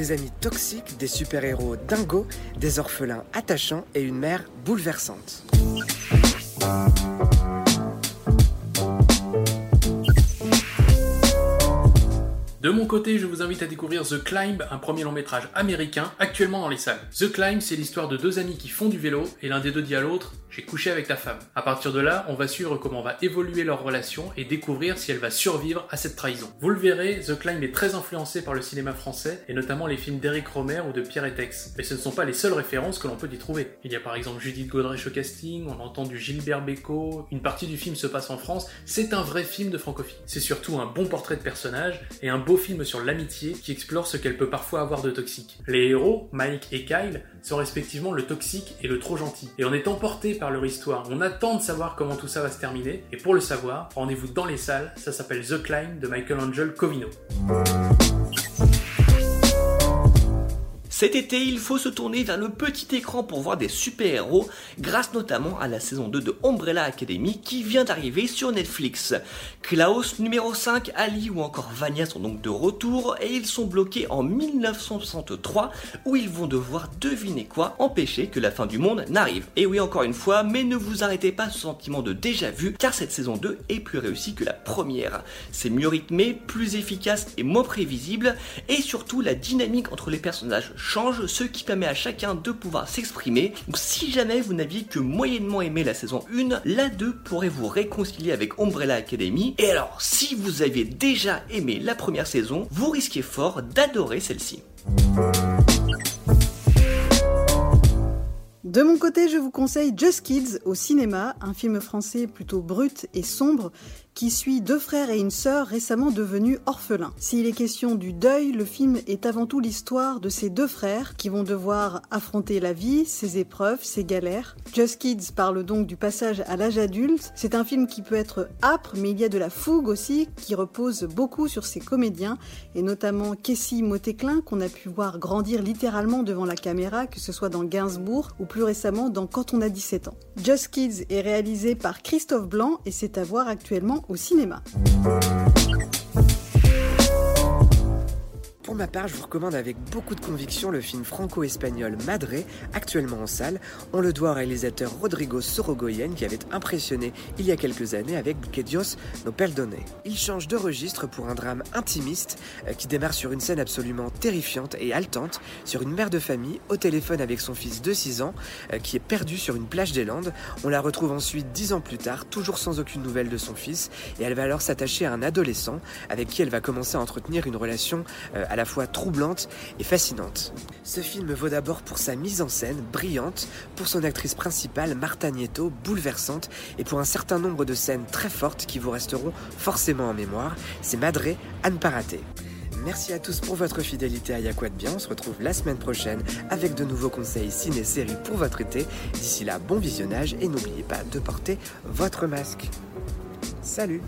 des amis toxiques, des super-héros dingos, des orphelins attachants et une mère bouleversante. De mon côté, je vous invite à découvrir The Climb, un premier long métrage américain actuellement dans les salles. The Climb, c'est l'histoire de deux amis qui font du vélo et l'un des deux dit à l'autre j'ai couché avec ta femme. À partir de là, on va suivre comment va évoluer leur relation et découvrir si elle va survivre à cette trahison. Vous le verrez, The Climb est très influencé par le cinéma français et notamment les films d'Eric Romer ou de Pierre Etex. Mais ce ne sont pas les seules références que l'on peut y trouver. Il y a par exemple Judith Godrèche au casting, on entend du Gilbert Bécaud, une partie du film se passe en France. C'est un vrai film de francophilie. C'est surtout un bon portrait de personnage et un beau film sur l'amitié qui explore ce qu'elle peut parfois avoir de toxique. Les héros, Mike et Kyle, sont respectivement le toxique et le trop gentil. Et on est emporté par leur histoire, on attend de savoir comment tout ça va se terminer, et pour le savoir, rendez-vous dans les salles, ça s'appelle The Climb de Michael Covino. Cet été, il faut se tourner vers le petit écran pour voir des super-héros, grâce notamment à la saison 2 de Umbrella Academy qui vient d'arriver sur Netflix. Klaus numéro 5, Ali ou encore Vania sont donc de retour et ils sont bloqués en 1963 où ils vont devoir deviner quoi empêcher que la fin du monde n'arrive. Et oui encore une fois, mais ne vous arrêtez pas ce sentiment de déjà vu car cette saison 2 est plus réussie que la première. C'est mieux rythmé, plus efficace et moins prévisible et surtout la dynamique entre les personnages ce qui permet à chacun de pouvoir s'exprimer. Si jamais vous n'aviez que moyennement aimé la saison 1, la 2 pourrait vous réconcilier avec Umbrella Academy. Et alors, si vous aviez déjà aimé la première saison, vous risquez fort d'adorer celle-ci. De mon côté, je vous conseille Just Kids au cinéma, un film français plutôt brut et sombre qui suit deux frères et une sœur récemment devenus orphelins. S'il est question du deuil, le film est avant tout l'histoire de ces deux frères qui vont devoir affronter la vie, ses épreuves, ses galères. Just Kids parle donc du passage à l'âge adulte. C'est un film qui peut être âpre, mais il y a de la fougue aussi, qui repose beaucoup sur ses comédiens, et notamment Kessie Motéclin, qu'on a pu voir grandir littéralement devant la caméra, que ce soit dans Gainsbourg ou plus récemment dans Quand on a 17 ans. Just Kids est réalisé par Christophe Blanc et c'est à voir actuellement au cinéma. Pour ma part, je vous recommande avec beaucoup de conviction le film franco-espagnol Madre, actuellement en salle. On le doit au réalisateur Rodrigo Sorogoyen qui avait impressionné il y a quelques années avec Que Dios no perdone. Il change de registre pour un drame intimiste euh, qui démarre sur une scène absolument terrifiante et haletante sur une mère de famille au téléphone avec son fils de 6 ans euh, qui est perdu sur une plage des Landes. On la retrouve ensuite 10 ans plus tard, toujours sans aucune nouvelle de son fils et elle va alors s'attacher à un adolescent avec qui elle va commencer à entretenir une relation euh, à la fois troublante et fascinante. Ce film vaut d'abord pour sa mise en scène brillante, pour son actrice principale Marta Nieto bouleversante et pour un certain nombre de scènes très fortes qui vous resteront forcément en mémoire. C'est Madré à ne pas rater. Merci à tous pour votre fidélité à Yaquat Bien. On se retrouve la semaine prochaine avec de nouveaux conseils ciné-séries pour votre été. D'ici là, bon visionnage et n'oubliez pas de porter votre masque. Salut